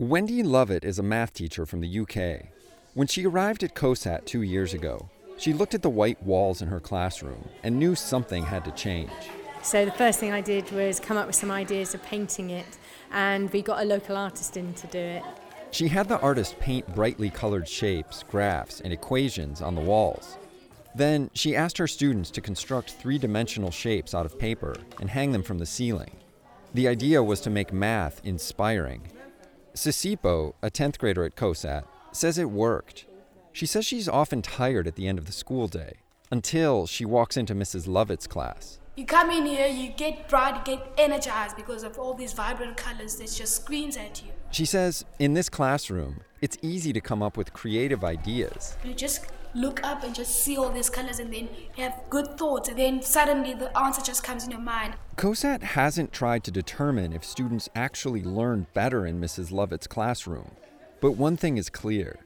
Wendy Lovett is a math teacher from the UK. When she arrived at COSAT two years ago, she looked at the white walls in her classroom and knew something had to change. So the first thing I did was come up with some ideas of painting it, and we got a local artist in to do it. She had the artist paint brightly colored shapes, graphs, and equations on the walls. Then she asked her students to construct three dimensional shapes out of paper and hang them from the ceiling. The idea was to make math inspiring. Sisipo, a 10th grader at COSAT, says it worked. She says she's often tired at the end of the school day until she walks into Mrs. Lovett's class. You come in here, you get bright, you get energized because of all these vibrant colors that just screams at you. She says in this classroom, it's easy to come up with creative ideas. You just look up and just see all these colors and then have good thoughts and then suddenly the answer just comes in your mind. COSAT hasn't tried to determine if students actually learn better in Mrs. Lovett's classroom. But one thing is clear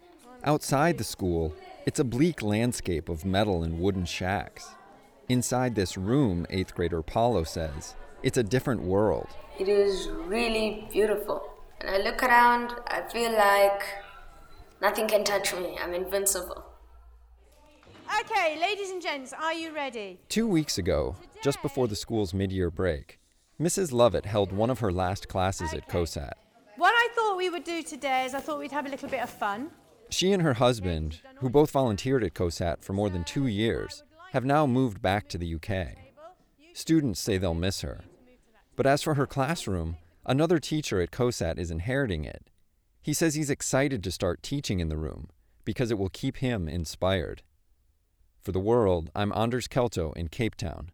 outside the school, it's a bleak landscape of metal and wooden shacks. Inside this room, 8th grader Paulo says, it's a different world. It is really beautiful. And I look around, I feel like nothing can touch me. I'm invincible. Okay, ladies and gents, are you ready? Two weeks ago, just before the school's mid year break, Mrs. Lovett held one of her last classes at COSAT. What I thought we would do today is I thought we'd have a little bit of fun. She and her husband, who both volunteered at COSAT for more than two years, have now moved back to the UK. Students say they'll miss her. But as for her classroom, another teacher at COSAT is inheriting it. He says he's excited to start teaching in the room because it will keep him inspired. For the world, I'm Anders Kelto in Cape Town.